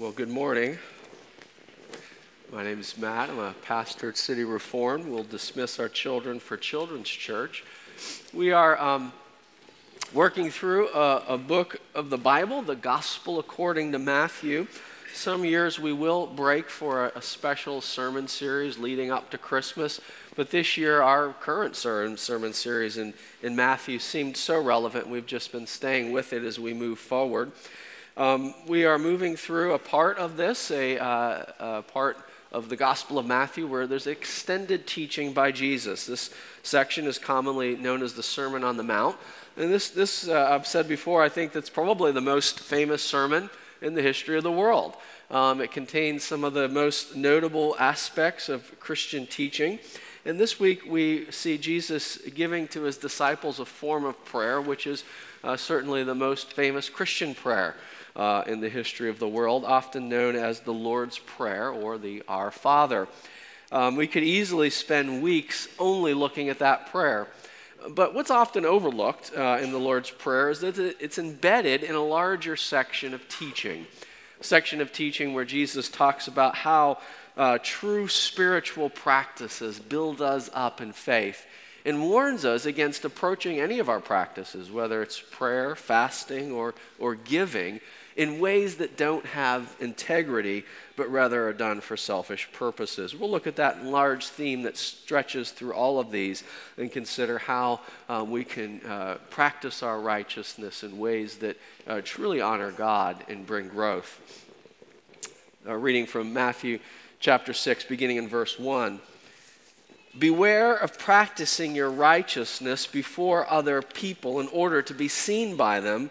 Well, good morning. My name is Matt. I'm a pastor at City Reform. We'll dismiss our children for Children's Church. We are um, working through a, a book of the Bible, the Gospel according to Matthew. Some years we will break for a, a, special sermon series leading up to Christmas, but this year our current sermon, sermon series in, in Matthew seemed so relevant, we've just been staying with it as we move forward. Um, we are moving through a part of this, a, uh, a, part of the Gospel of Matthew, where there's extended teaching by Jesus. This section is commonly known as the Sermon on the Mount. And this, this uh, I've said before, I think that's probably the most famous sermon in the history of the world. Um, it contains some of the most notable aspects of Christian teaching. And this week we see Jesus giving to his disciples a form of prayer, which is uh, certainly the most famous Christian prayer uh, in the history of the world, often known as the Lord's Prayer or the Our Father. Um, we could easily spend weeks only looking at that prayer. But what's often overlooked uh, in the Lord's Prayer is that it's embedded in a larger section of teaching, a section of teaching where Jesus talks about how uh, true spiritual practices build us up in faith and warns us against approaching any of our practices, whether it's prayer, fasting, or, or giving, in ways that don't have integrity, but rather are done for selfish purposes. We'll look at that large theme that stretches through all of these and consider how um, we can uh, practice our righteousness in ways that uh, truly honor God and bring growth. Uh, reading from Matthew chapter 6, beginning in verse 1. Beware of practicing your righteousness before other people in order to be seen by them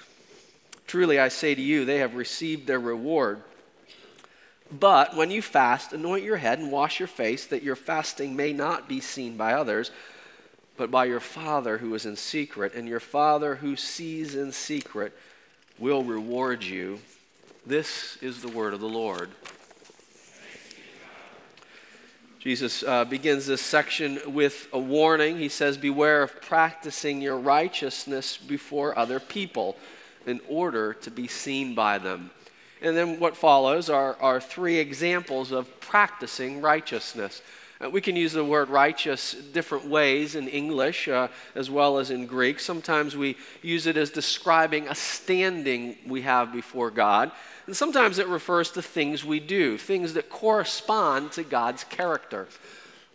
Truly, I say to you, they have received their reward. But when you fast, anoint your head and wash your face, that your fasting may not be seen by others, but by your Father who is in secret. And your Father who sees in secret will reward you. This is the word of the Lord. Jesus uh, begins this section with a warning. He says, Beware of practicing your righteousness before other people in order to be seen by them. And then what follows are, are three examples of practicing righteousness. Uh, we can use the word righteous different ways in English uh, as well as in Greek. Sometimes we use it as describing a standing we have before God. And sometimes it refers to things we do, things that correspond to God's character.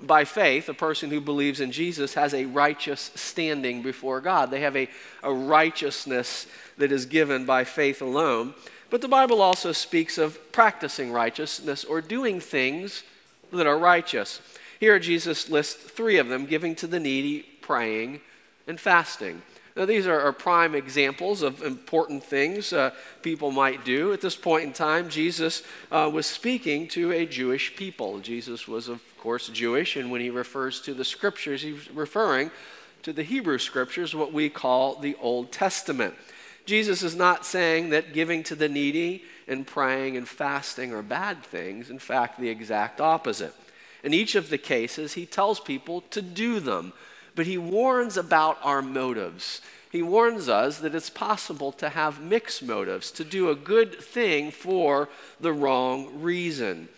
By faith, a person who believes in Jesus has a righteous standing before God. They have a, a righteousness that is given by faith alone. But the Bible also speaks of practicing righteousness or doing things that are righteous. Here, Jesus lists three of them giving to the needy, praying, and fasting. Now, these are, are prime examples of important things uh, people might do. At this point in time, Jesus uh, was speaking to a Jewish people. Jesus was, of course, Jewish, and when he refers to the scriptures, he's referring to the Hebrew scriptures, what we call the Old Testament. Jesus is not saying that giving to the needy and praying and fasting are bad things. In fact, the exact opposite. In each of the cases, he tells people to do them but he warns about our motives. He warns us that it's possible to have mixed motives, to do a good thing for the wrong reason.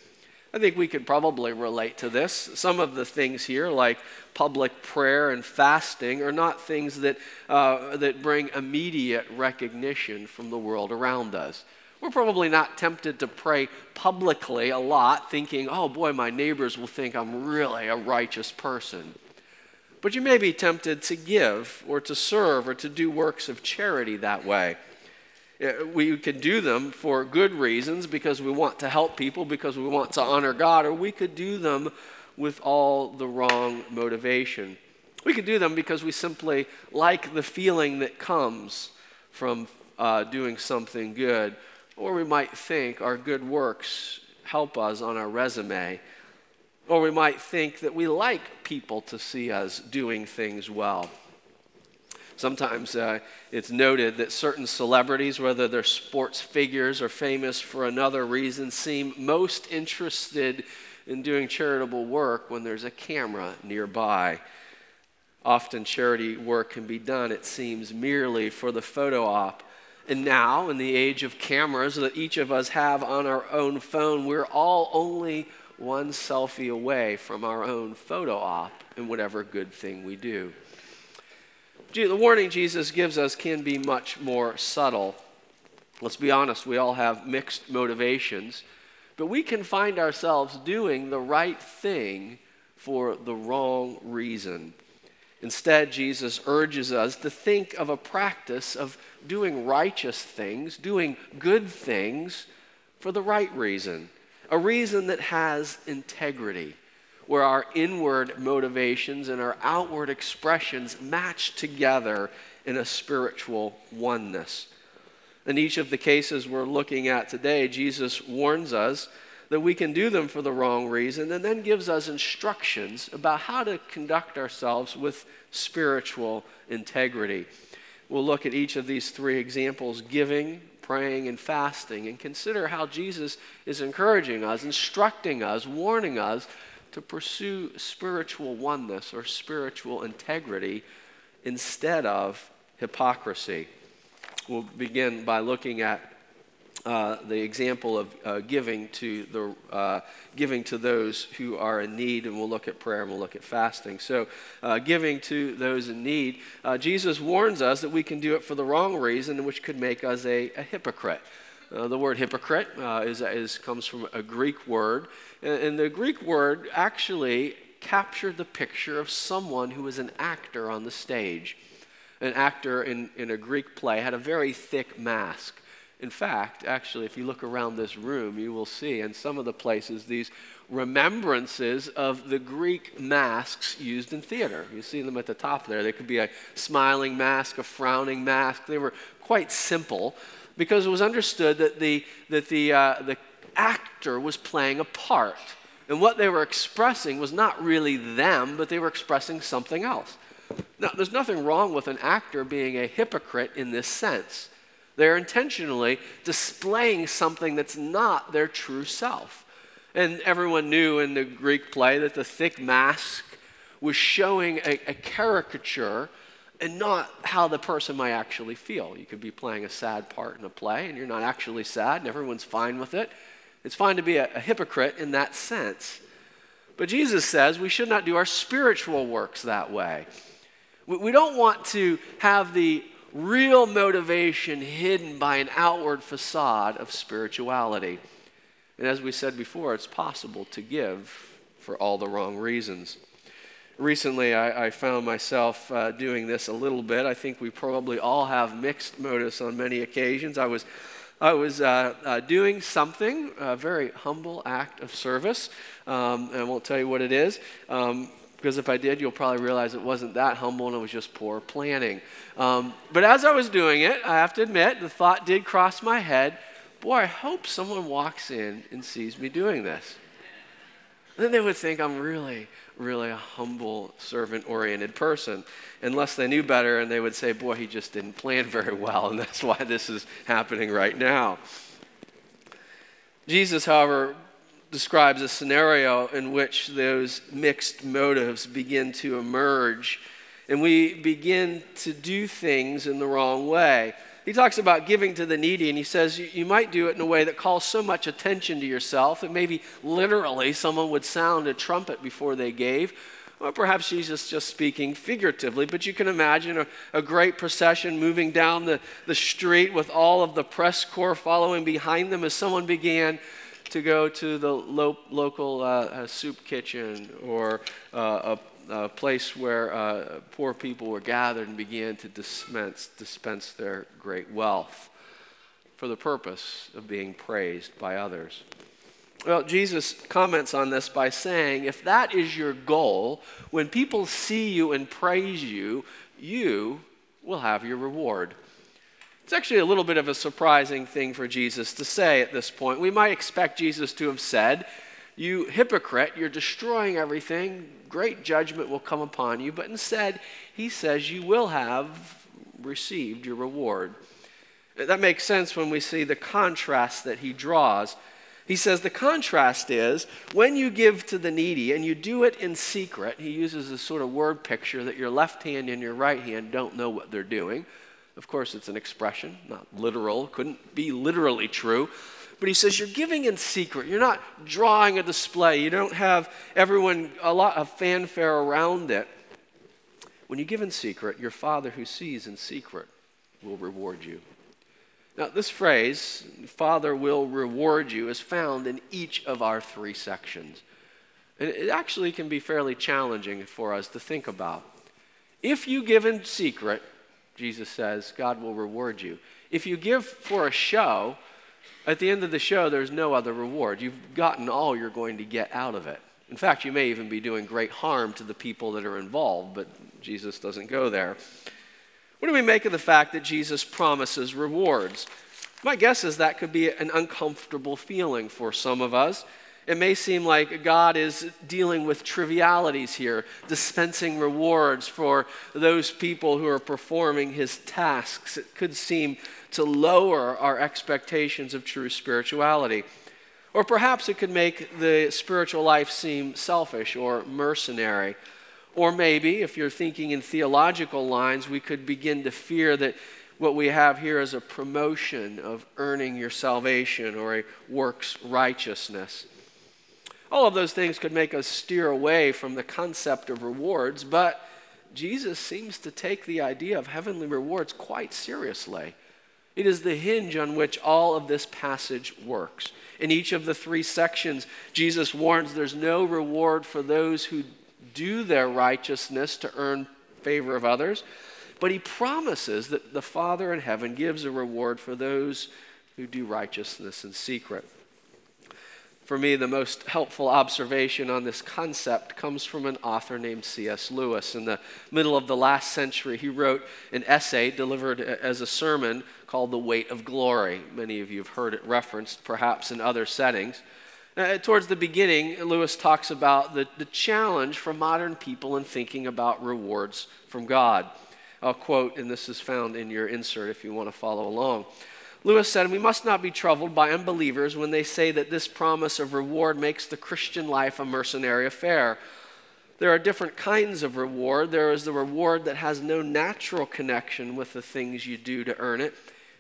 I think we could probably relate to this. Some of the things here, like public prayer and fasting, are not things that, uh, that bring immediate recognition from the world around us. We're probably not tempted to pray publicly a lot, thinking, oh boy, my neighbors will think I'm really a righteous person. But you may be tempted to give or to serve or to do works of charity that way. We can do them for good reasons because we want to help people, because we want to honor God, or we could do them with all the wrong motivation. We could do them because we simply like the feeling that comes from uh, doing something good, or we might think our good works help us on our resume or we might think that we like people to see us doing things well. Sometimes uh, it's noted that certain celebrities, whether they're sports figures or famous for another reason, seem most interested in doing charitable work when there's a camera nearby. Often, charity work can be done, it seems, merely for the photo op. And now, in the age of cameras that each of us have on our own phone, we're all only one selfie away from our own photo op in whatever good thing we do. The warning Jesus gives us can be much more subtle. Let's be honest, we all have mixed motivations, but we can find ourselves doing the right thing for the wrong reason. Instead, Jesus urges us to think of a practice of doing righteous things, doing good things for the right reason a reason that has integrity, where our inward motivations and our outward expressions match together in a spiritual oneness. In each of the cases we're looking at today, Jesus warns us that we can do them for the wrong reason and then gives us instructions about how to conduct ourselves with spiritual integrity. We'll look at each of these three examples giving, praying and fasting and consider how Jesus is encouraging us, instructing us, warning us to pursue spiritual oneness or spiritual integrity instead of hypocrisy. We'll begin by looking at uh, the example of uh, giving to the uh, giving to those who are in need, and we'll look at prayer and we'll look at fasting. So, uh, giving to those in need, uh, Jesus warns us that we can do it for the wrong reason, which could make us a, a hypocrite. Uh, the word hypocrite uh, is, is, comes from a Greek word, and, and the Greek word actually captured the picture of someone who was an actor on the stage. An actor in, in a Greek play had a very thick mask. In fact, actually, if you look around this room, you will see in some of the places these remembrances of the Greek masks used in theater. You see them at the top there. They could be a smiling mask, a frowning mask. They were quite simple because it was understood that the, that the, uh, the actor was playing a part. And what they were expressing was not really them, but they were expressing something else. Now, there's nothing wrong with an actor being a hypocrite in this sense. They're intentionally displaying something that's not their true self. And everyone knew in the Greek play that the thick mask was showing a, a caricature and not how the person might actually feel. You could be playing a sad part in a play and you're not actually sad and everyone's fine with it. It's fine to be a, a hypocrite in that sense. But Jesus says we should not do our spiritual works that way. We, we don't want to have the real motivation hidden by an outward facade of spirituality. And as we said before, it's possible to give for all the wrong reasons. Recently, I, I found myself uh, doing this a little bit. I think we probably all have mixed motives on many occasions. I was, I was uh, uh, doing something, a very humble act of service. Um, I won't tell you what it is. Um, Because if I did, you'll probably realize it wasn't that humble and it was just poor planning. Um, but as I was doing it, I have to admit, the thought did cross my head boy, I hope someone walks in and sees me doing this. Then they would think I'm really, really a humble, servant oriented person. Unless they knew better, and they would say, boy, he just didn't plan very well, and that's why this is happening right now. Jesus, however, describes a scenario in which those mixed motives begin to emerge and we begin to do things in the wrong way. He talks about giving to the needy, and he says you, might do it in a way that calls so much attention to yourself that maybe literally someone would sound a trumpet before they gave. Or perhaps Jesus just speaking figuratively, but you can imagine a, a great procession moving down the, the street with all of the press corps following behind them as someone began to go to the lo- local uh, uh, soup kitchen or uh, a, a, place where uh, poor people were gathered and began to dispense, dispense their great wealth for the purpose of being praised by others. Well, Jesus comments on this by saying, if that is your goal, when people see you and praise you, you will have your reward. It's actually a little bit of a surprising thing for Jesus to say at this point. We might expect Jesus to have said, You hypocrite, you're destroying everything. Great judgment will come upon you. But instead, he says, You will have received your reward. That makes sense when we see the contrast that he draws. He says the contrast is when you give to the needy and you do it in secret, he uses this sort of word picture that your left hand and your right hand don't know what they're doing. Of course, it's an expression, not literal, couldn't be literally true. But he says you're giving in secret. You're not drawing a display. You don't have everyone, a lot of fanfare around it. When you give in secret, your Father who sees in secret will reward you. Now, this phrase, Father will reward you, is found in each of our three sections. And it actually can be fairly challenging for us to think about. If you give in secret, Jesus says, God will reward you. If you give for a show, at the end of the show, there's no other reward. You've gotten all you're going to get out of it. In fact, you may even be doing great harm to the people that are involved, but Jesus doesn't go there. What do we make of the fact that Jesus promises rewards? My guess is that could be an uncomfortable feeling for some of us. It may seem like God is dealing with trivialities here, dispensing rewards for those people who are performing his tasks. It could seem to lower our expectations of true spirituality. Or perhaps it could make the spiritual life seem selfish or mercenary. Or maybe, if you're thinking in theological lines, we could begin to fear that what we have here is a promotion of earning your salvation or a works righteousness. All of those things could make us steer away from the concept of rewards, but Jesus seems to take the idea of heavenly rewards quite seriously. It is the hinge on which all of this passage works. In each of the three sections, Jesus warns there's no reward for those who do their righteousness to earn favor of others, but he promises that the Father in heaven gives a reward for those who do righteousness in secret. For me, the most helpful observation on this concept comes from an author named C.S. Lewis. In the middle of the last century, he wrote an essay delivered as a sermon called The Weight of Glory. Many of you have heard it referenced, perhaps in other settings. Uh, towards the beginning, Lewis talks about the, the challenge for modern people in thinking about rewards from God. I'll quote, and this is found in your insert if you want to follow along. Lewis said, We must not be troubled by unbelievers when they say that this promise of reward makes the Christian life a mercenary affair. There are different kinds of reward. There is the reward that has no natural connection with the things you do to earn it.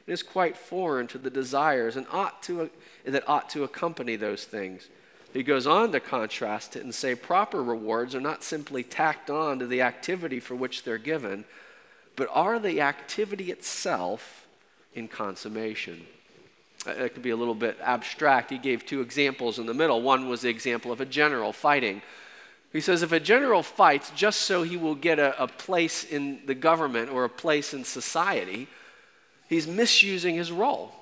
It is quite foreign to the desires and ought to, that ought to accompany those things. He goes on to contrast it and say proper rewards are not simply tacked on to the activity for which they're given, but are the activity itself in consummation. Uh, it could be a little bit abstract. He gave two examples in the middle. One was the example of a general fighting. He says if a general fights just so he will get a, a place in the government or a place in society, he's misusing his role.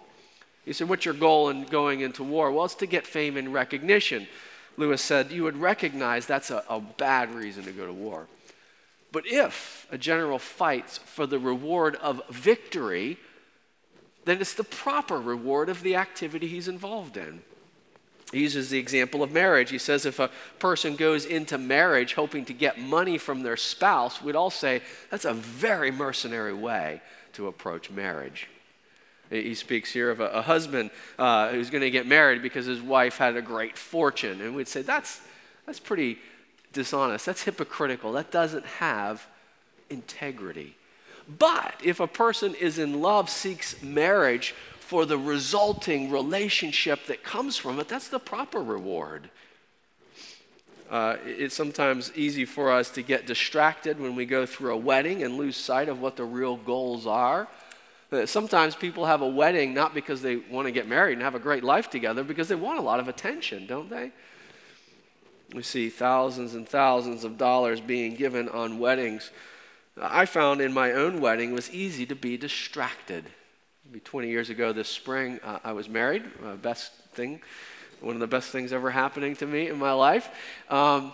He said, What's your goal in going into war? Well, it's to get fame and recognition. Lewis said, you would recognize that's a, a bad reason to go to war. But if a general fights for the reward of victory, then it's the proper reward of the activity he's involved in. He uses the example of marriage. He says if a person goes into marriage hoping to get money from their spouse, we'd all say that's a very mercenary way to approach marriage. He speaks here of a, a husband uh, who's going to get married because his wife had a great fortune. And we'd say that's, that's pretty dishonest. That's hypocritical. That doesn't have integrity. But if a person is in love, seeks marriage for the resulting relationship that comes from it, that's the proper reward. Uh, it's sometimes easy for us to get distracted when we go through a wedding and lose sight of what the real goals are. Uh, sometimes people have a wedding not because they want to get married and have a great life together, because they want a lot of attention, don't they? We see thousands and thousands of dollars being given on weddings. I found in my own wedding was easy to be distracted. Maybe 20 years ago this spring, uh, I was married. Uh, best thing, one of the best things ever happening to me in my life. Um,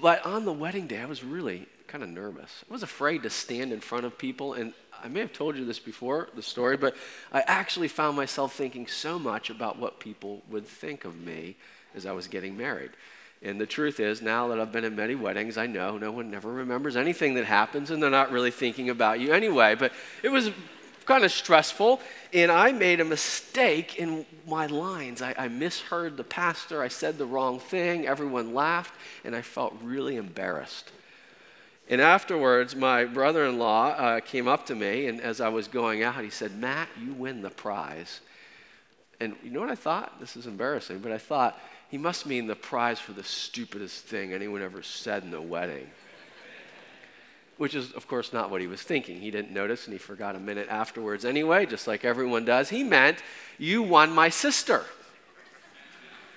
but on the wedding day, I was really kind of nervous. I was afraid to stand in front of people and I may have told you this before, the story, but I actually found myself thinking so much about what people would think of me as I was getting married. And the truth is, now that I've been in many weddings, I know no one never remembers anything that happens, and they're not really thinking about you anyway. But it was kind of stressful, and I made a mistake in my lines. I, I misheard the pastor, I said the wrong thing, everyone laughed, and I felt really embarrassed. And afterwards, my brother in law uh, came up to me, and as I was going out, he said, Matt, you win the prize. And you know what I thought? This is embarrassing, but I thought, he must mean the prize for the stupidest thing anyone ever said in a wedding. Which is, of course, not what he was thinking. He didn't notice and he forgot a minute afterwards anyway, just like everyone does. He meant, You won my sister.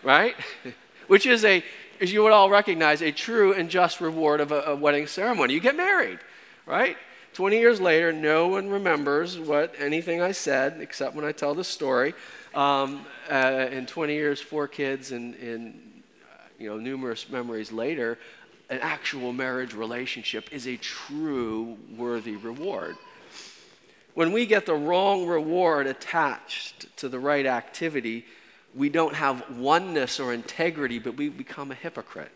Right? Which is a as you would all recognize, a true and just reward of a, a wedding ceremony. You get married, right? 20 years later, no one remembers what anything I said except when I tell the story. Um, uh, in 20 years, four kids, and, and uh, you know numerous memories later, an actual marriage relationship is a true worthy reward. When we get the wrong reward attached to the right activity, we don't have oneness or integrity, but we become a hypocrite.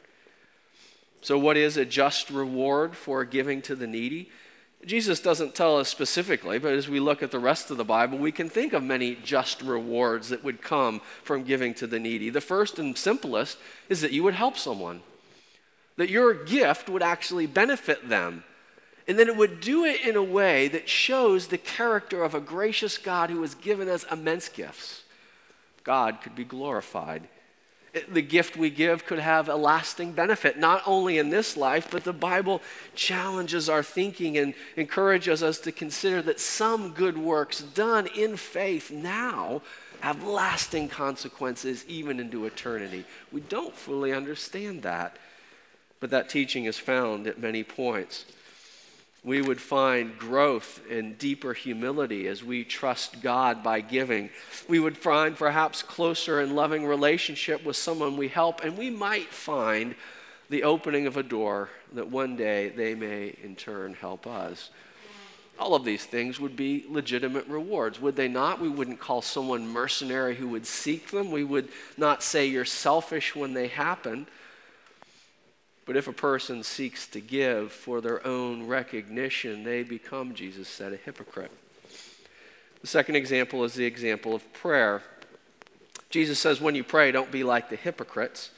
So, what is a just reward for giving to the needy? Jesus doesn't tell us specifically, but as we look at the rest of the Bible, we can think of many just rewards that would come from giving to the needy. The first and simplest is that you would help someone, that your gift would actually benefit them. And then it would do it in a way that shows the character of a gracious God who has given us immense gifts. God could be glorified. The gift we give could have a lasting benefit, not only in this life, but the Bible challenges our thinking and encourages us to consider that some good works done in faith now have lasting consequences even into eternity. We don't fully understand that, but that teaching is found at many points we would find growth and deeper humility as we trust God by giving. We would find perhaps closer and loving relationship with someone we help, and we might find the opening of a door that one day they may in turn help us. All of these things would be legitimate rewards, would they not? We wouldn't call someone mercenary who would seek them. We would not say you're selfish when they happen. But if a person seeks to give for their own recognition, they become, Jesus said, a hypocrite. The second example is the example of prayer. Jesus says, when you pray, don't be like the hypocrites,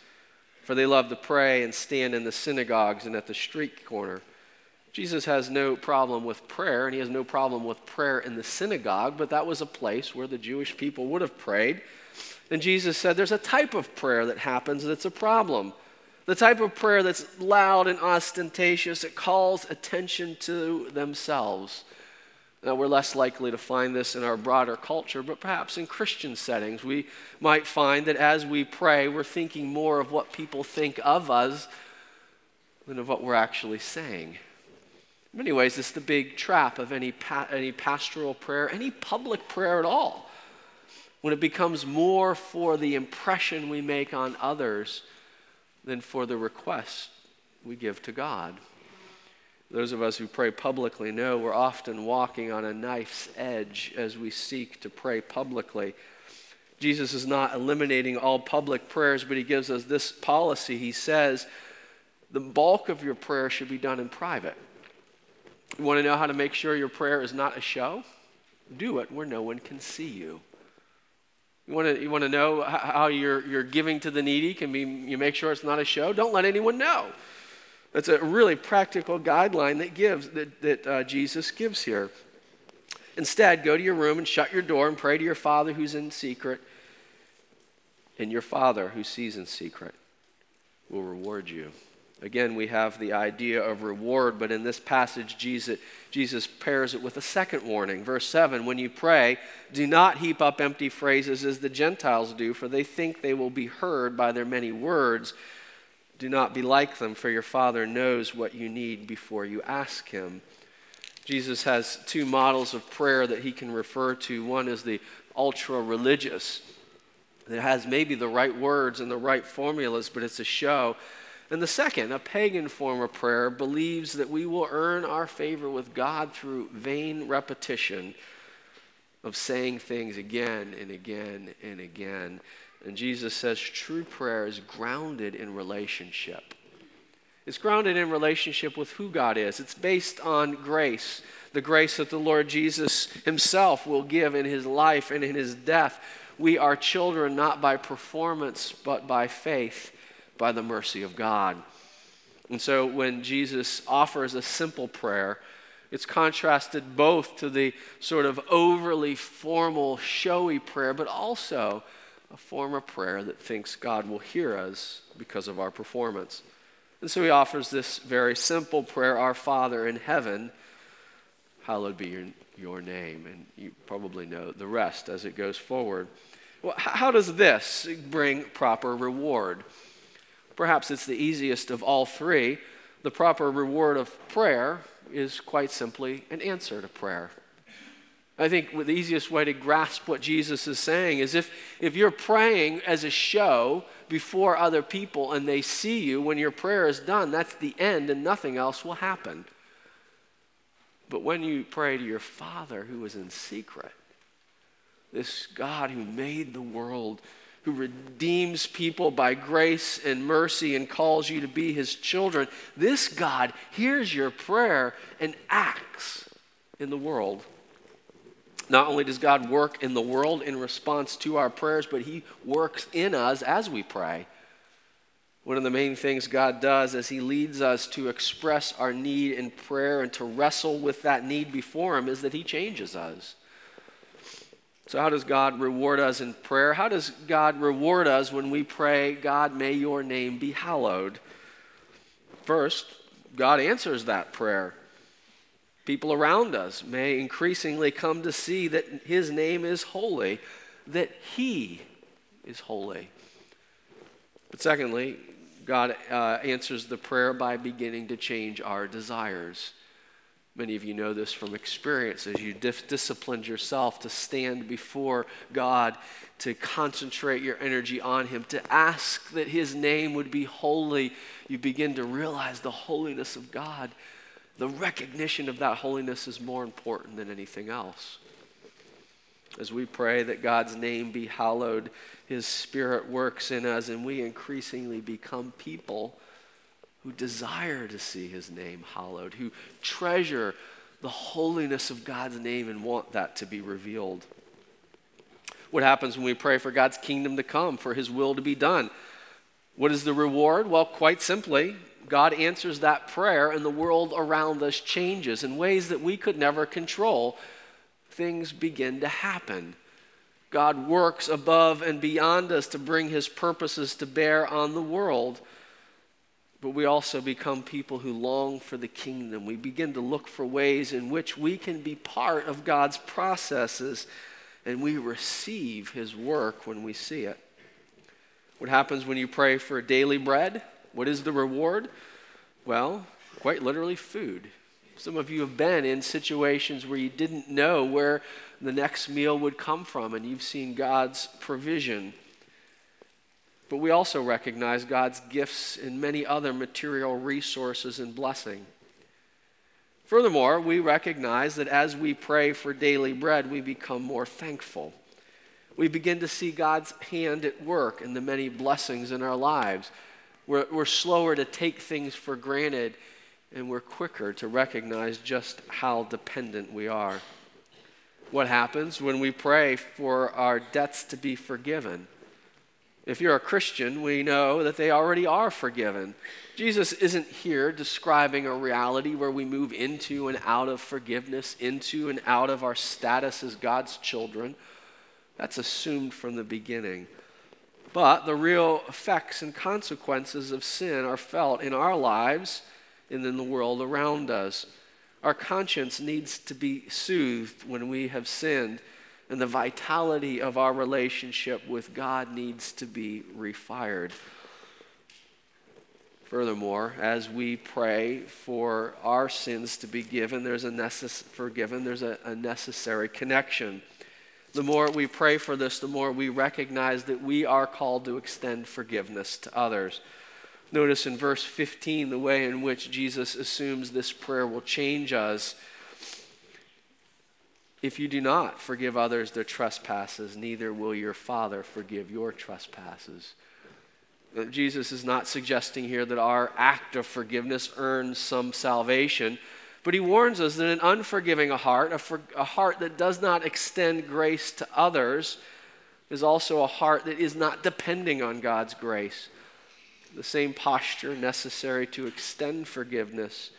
for they love to pray and stand in the synagogues and at the street corner. Jesus has no problem with prayer, and he has no problem with prayer in the synagogue, but that was a place where the Jewish people would have prayed. And Jesus said there's a type of prayer that happens that's a problem. The type of prayer that's loud and ostentatious, it calls attention to themselves. Now, we're less likely to find this in our broader culture, but perhaps in Christian settings, we might find that as we pray, we're thinking more of what people think of us than of what we're actually saying. In many ways, it's the big trap of any, pa- any pastoral prayer, any public prayer at all. When it becomes more for the impression we make on others than for the request we give to God. Those of us who pray publicly know we're often walking on a knife's edge as we seek to pray publicly. Jesus is not eliminating all public prayers, but he gives us this policy. He says the bulk of your prayer should be done in private. You want to know how to make sure your prayer is not a show? Do it where no one can see you. You want to, you want to know how you're, you're giving to the needy can be, you make sure it's not a show? Don't let anyone know. That's a really practical guideline that gives that, that uh, Jesus gives here. Instead, go to your room and shut your door and pray to your Father who's in secret, and your Father who sees in secret will reward you. Again, we have the idea of reward, but in this passage, Jesus, Jesus pairs it with a second warning. Verse 7 When you pray, do not heap up empty phrases as the Gentiles do, for they think they will be heard by their many words. Do not be like them, for your Father knows what you need before you ask Him. Jesus has two models of prayer that he can refer to. One is the ultra religious, that has maybe the right words and the right formulas, but it's a show. And the second, a pagan form of prayer, believes that we will earn our favor with God through vain repetition of saying things again and again and again. And Jesus says true prayer is grounded in relationship. It's grounded in relationship with who God is. It's based on grace, the grace that the Lord Jesus himself will give in his life and in his death. We are children not by performance, but by faith, by the mercy of God. And so when Jesus offers a simple prayer, it's contrasted both to the sort of overly formal, showy prayer, but also a form of prayer that thinks God will hear us because of our performance. And so he offers this very simple prayer Our Father in heaven, hallowed be your, your name. And you probably know the rest as it goes forward. Well, how does this bring proper reward? Perhaps it's the easiest of all three. The proper reward of prayer is quite simply an answer to prayer. I think the easiest way to grasp what Jesus is saying is if, if you're praying as a show before other people and they see you when your prayer is done, that's the end and nothing else will happen. But when you pray to your Father who is in secret, this God who made the world, who redeems people by grace and mercy and calls you to be his children, this God hears your prayer and acts in the world. Not only does God work in the world in response to our prayers, but He works in us as we pray. One of the main things God does is He leads us to express our need in prayer and to wrestle with that need before Him is that He changes us. So, how does God reward us in prayer? How does God reward us when we pray, God, may your name be hallowed? First, God answers that prayer people around us may increasingly come to see that His name is holy, that He is holy. But secondly, God uh, answers the prayer by beginning to change our desires. Many of you know this from experience as you dif- disciplined yourself to stand before God, to concentrate your energy on Him, to ask that His name would be holy. You begin to realize the holiness of God the recognition of that holiness is more important than anything else. As we pray that God's name be hallowed, His Spirit works in us, and we increasingly become people who desire to see His name hallowed, who treasure the holiness of God's name and want that to be revealed. What happens when we pray for God's kingdom to come, for His will to be done? What is the reward? Well, quite simply, God answers that prayer and the world around us changes in ways that we could never control. Things begin to happen. God works above and beyond us to bring his purposes to bear on the world. But we also become people who long for the kingdom. We begin to look for ways in which we can be part of God's processes and we receive his work when we see it. What happens when you pray for daily bread? What is the reward? Well, quite literally, food. Some of you have been in situations where you didn't know where the next meal would come from, and you've seen God's provision. But we also recognize God's gifts in many other material resources and blessing. Furthermore, we recognize that as we pray for daily bread, we become more thankful. We begin to see God's hand at work in the many blessings in our lives. We're, we're slower to take things for granted, and we're quicker to recognize just how dependent we are. What happens when we pray for our debts to be forgiven? If you're a Christian, we know that they already are forgiven. Jesus isn't here describing a reality where we move into and out of forgiveness, into and out of our status as God's children. That's assumed from the beginning. But the real effects and consequences of sin are felt in our lives and in the world around us. Our conscience needs to be soothed when we have sinned and the vitality of our relationship with God needs to be refired. Furthermore, as we pray for our sins to be given, there's a necess- forgiven, there's a, a necessary connection. The more we pray for this, the more we recognize that we are called to extend forgiveness to others. Notice in verse 15 the way in which Jesus assumes this prayer will change us if you do not forgive others their trespasses, neither will your Father forgive your trespasses. Uh, Jesus is not suggesting here that our act of forgiveness earns some salvation, but he warns us that an unforgiving heart, a, for, a heart that does not extend grace to others, is also a heart that is not depending on God's grace. The same posture necessary to extend forgiveness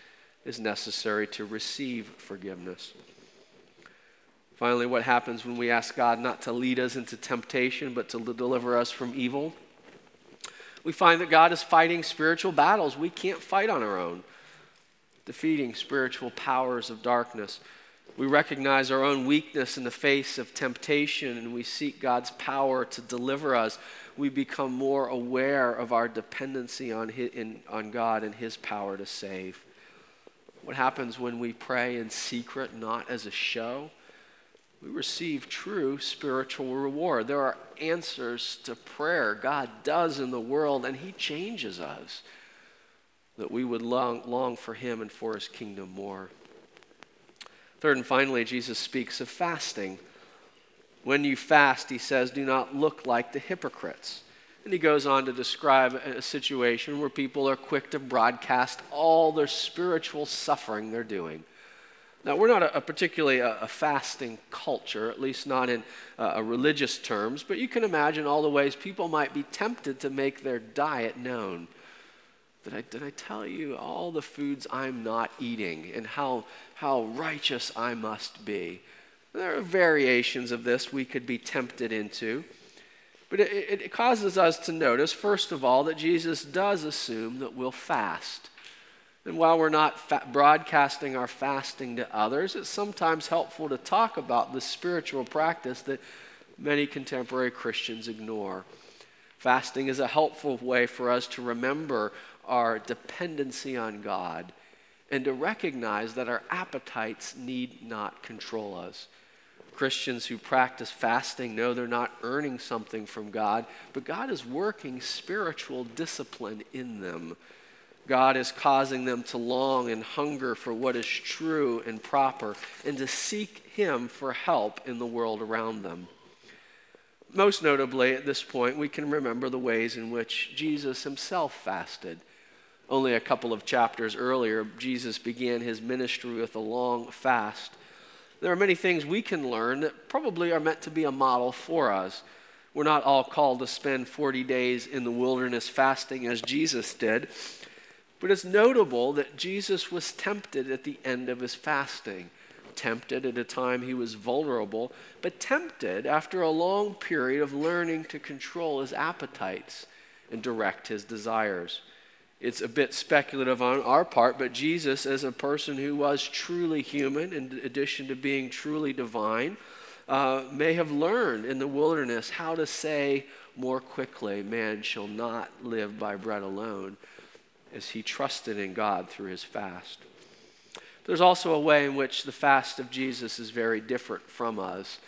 is necessary to receive forgiveness. Finally, what happens when we ask God not to lead us into temptation, but to deliver us from evil? We find that God is fighting spiritual battles we can't fight on our own, defeating spiritual powers of darkness. We recognize our own weakness in the face of temptation and we seek God's power to deliver us. We become more aware of our dependency on, his, in, on God and His power to save. What happens when we pray in secret, not as a show? We receive true spiritual reward. There are answers to prayer God does in the world, and He changes us that we would long, long for Him and for His kingdom more. Third and finally, Jesus speaks of fasting. When you fast, he says, do not look like the hypocrites. And he goes on to describe a situation where people are quick to broadcast all their spiritual suffering they're doing. Now, we're not a, a particularly a, a, fasting culture, at least not in uh, religious terms, but you can imagine all the ways people might be tempted to make their diet known. Did I, did I tell you all the foods I'm not eating and how, how righteous I must be? There are variations of this we could be tempted into. But it, it causes us to notice, first of all, that Jesus does assume that we'll fast. And while we're not fa- broadcasting our fasting to others, it's sometimes helpful to talk about the spiritual practice that many contemporary Christians ignore. Fasting is a helpful way for us to remember our dependency on God and to recognize that our appetites need not control us. Christians who practice fasting know they're not earning something from God, but God is working spiritual discipline in them God is causing them to long and hunger for what is true and proper and to seek Him for help in the world around them. Most notably, at this point, we can remember the ways in which Jesus himself fasted. Only a couple of chapters earlier, Jesus began his ministry with a long fast. There are many things we can learn that probably are meant to be a model for us. We're not all called to spend 40 days in the wilderness fasting as Jesus did. But it's notable that Jesus was tempted at the end of his fasting. Tempted at a time he was vulnerable, but tempted after a long period of learning to control his appetites and direct his desires. It's a bit speculative on our part, but Jesus, as a person who was truly human, in addition to being truly divine, uh, may have learned in the wilderness how to say more quickly, Man shall not live by bread alone, as he trusted in God through his fast. There's also a way in which the fast of Jesus is very different from us.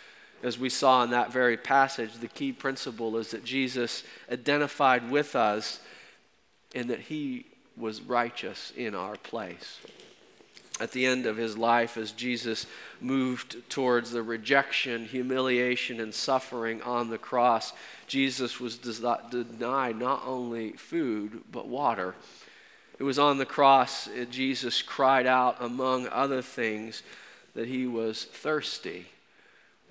As we saw in that very passage, the key principle is that Jesus identified with us and that he was righteous in our place. At the end of his life, as Jesus moved towards the rejection, humiliation, and suffering on the cross, Jesus was denied not only food, but water. It was on the cross that Jesus cried out, among other things, that he was thirsty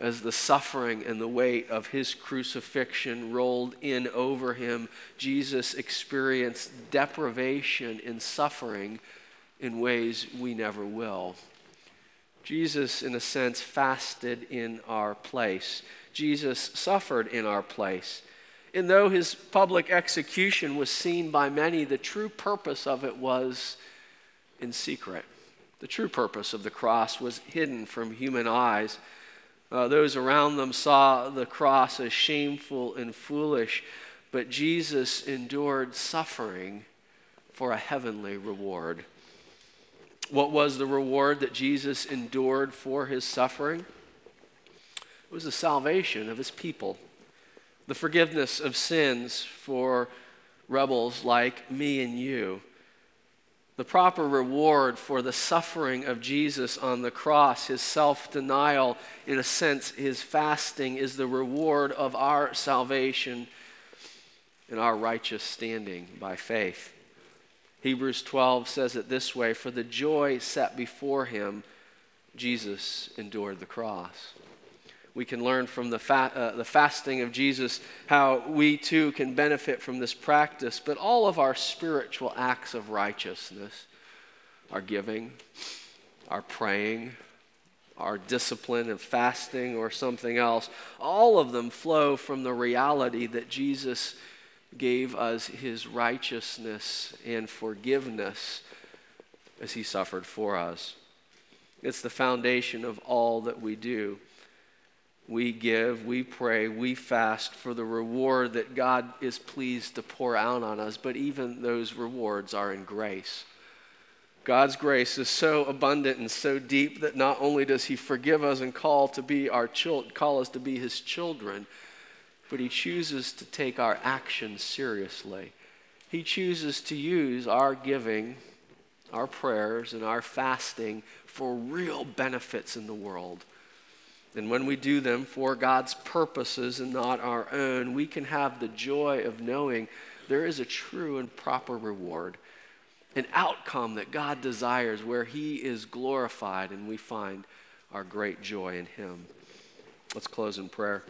as the suffering and the weight of his crucifixion rolled in over him, Jesus experienced deprivation and suffering in ways we never will. Jesus, in a sense, fasted in our place. Jesus suffered in our place. And though his public execution was seen by many, the true purpose of it was in secret. The true purpose of the cross was hidden from human eyes. Uh, those around them saw the cross as shameful and foolish, but Jesus endured suffering for a heavenly reward. What was the reward that Jesus endured for his suffering? It was the salvation of his people, the forgiveness of sins for rebels like me and you the proper reward for the suffering of Jesus on the cross, his self denial, in a sense, his fasting, is the reward of our salvation and our righteous standing by faith. Hebrews 12 says it this way For the joy set before him, Jesus endured the cross we can learn from the, fa- uh, the fasting of Jesus how we too can benefit from this practice. But all of our spiritual acts of righteousness, our giving, our praying, our discipline of fasting or something else, all of them flow from the reality that Jesus gave us his righteousness and forgiveness as he suffered for us. It's the foundation of all that we do we give, we pray, we fast for the reward that God is pleased to pour out on us, but even those rewards are in grace. God's grace is so abundant and so deep that not only does he forgive us and call to be our chil- call us to be his children, but he chooses to take our actions seriously. He chooses to use our giving, our prayers, and our fasting for real benefits in the world. And when we do them for God's purposes and not our own, we can have the joy of knowing there is a true and proper reward, an outcome that God desires where He is glorified and we find our great joy in Him. Let's close in prayer.